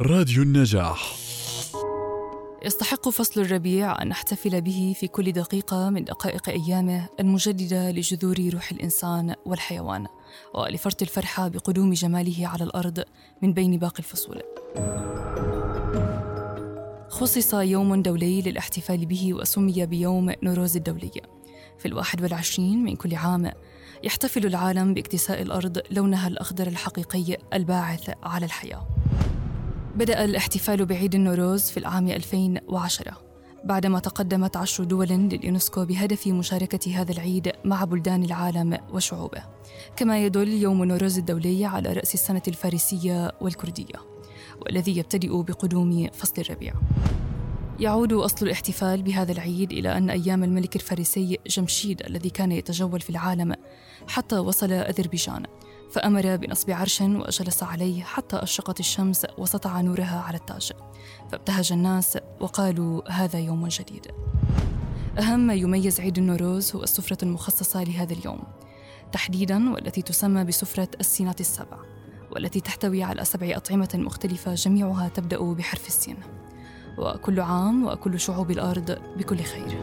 راديو النجاح. يستحق فصل الربيع أن نحتفل به في كل دقيقة من دقائق أيامه المجددة لجذور روح الإنسان والحيوان ولفرط الفرحة بقدوم جماله على الأرض من بين باقي الفصول. خصص يوم دولي للاحتفال به وسمي بيوم نوروز الدولي. في الواحد والعشرين من كل عام يحتفل العالم باكتساء الأرض لونها الأخضر الحقيقي الباعث على الحياة. بدأ الاحتفال بعيد النوروز في العام 2010 بعدما تقدمت عشر دول لليونسكو بهدف مشاركة هذا العيد مع بلدان العالم وشعوبه كما يدل يوم نوروز الدولي على رأس السنة الفارسية والكردية والذي يبتدئ بقدوم فصل الربيع. يعود أصل الاحتفال بهذا العيد إلى أن أيام الملك الفارسي جمشيد الذي كان يتجول في العالم حتى وصل أذربيجان فأمر بنصب عرش وجلس عليه حتى أشرقت الشمس وسطع نورها على التاج. فابتهج الناس وقالوا هذا يوم جديد. أهم ما يميز عيد النوروز هو السفرة المخصصة لهذا اليوم. تحديدا والتي تسمى بسفرة السينات السبع والتي تحتوي على سبع أطعمة مختلفة جميعها تبدأ بحرف السين. وكل عام وكل شعوب الأرض بكل خير.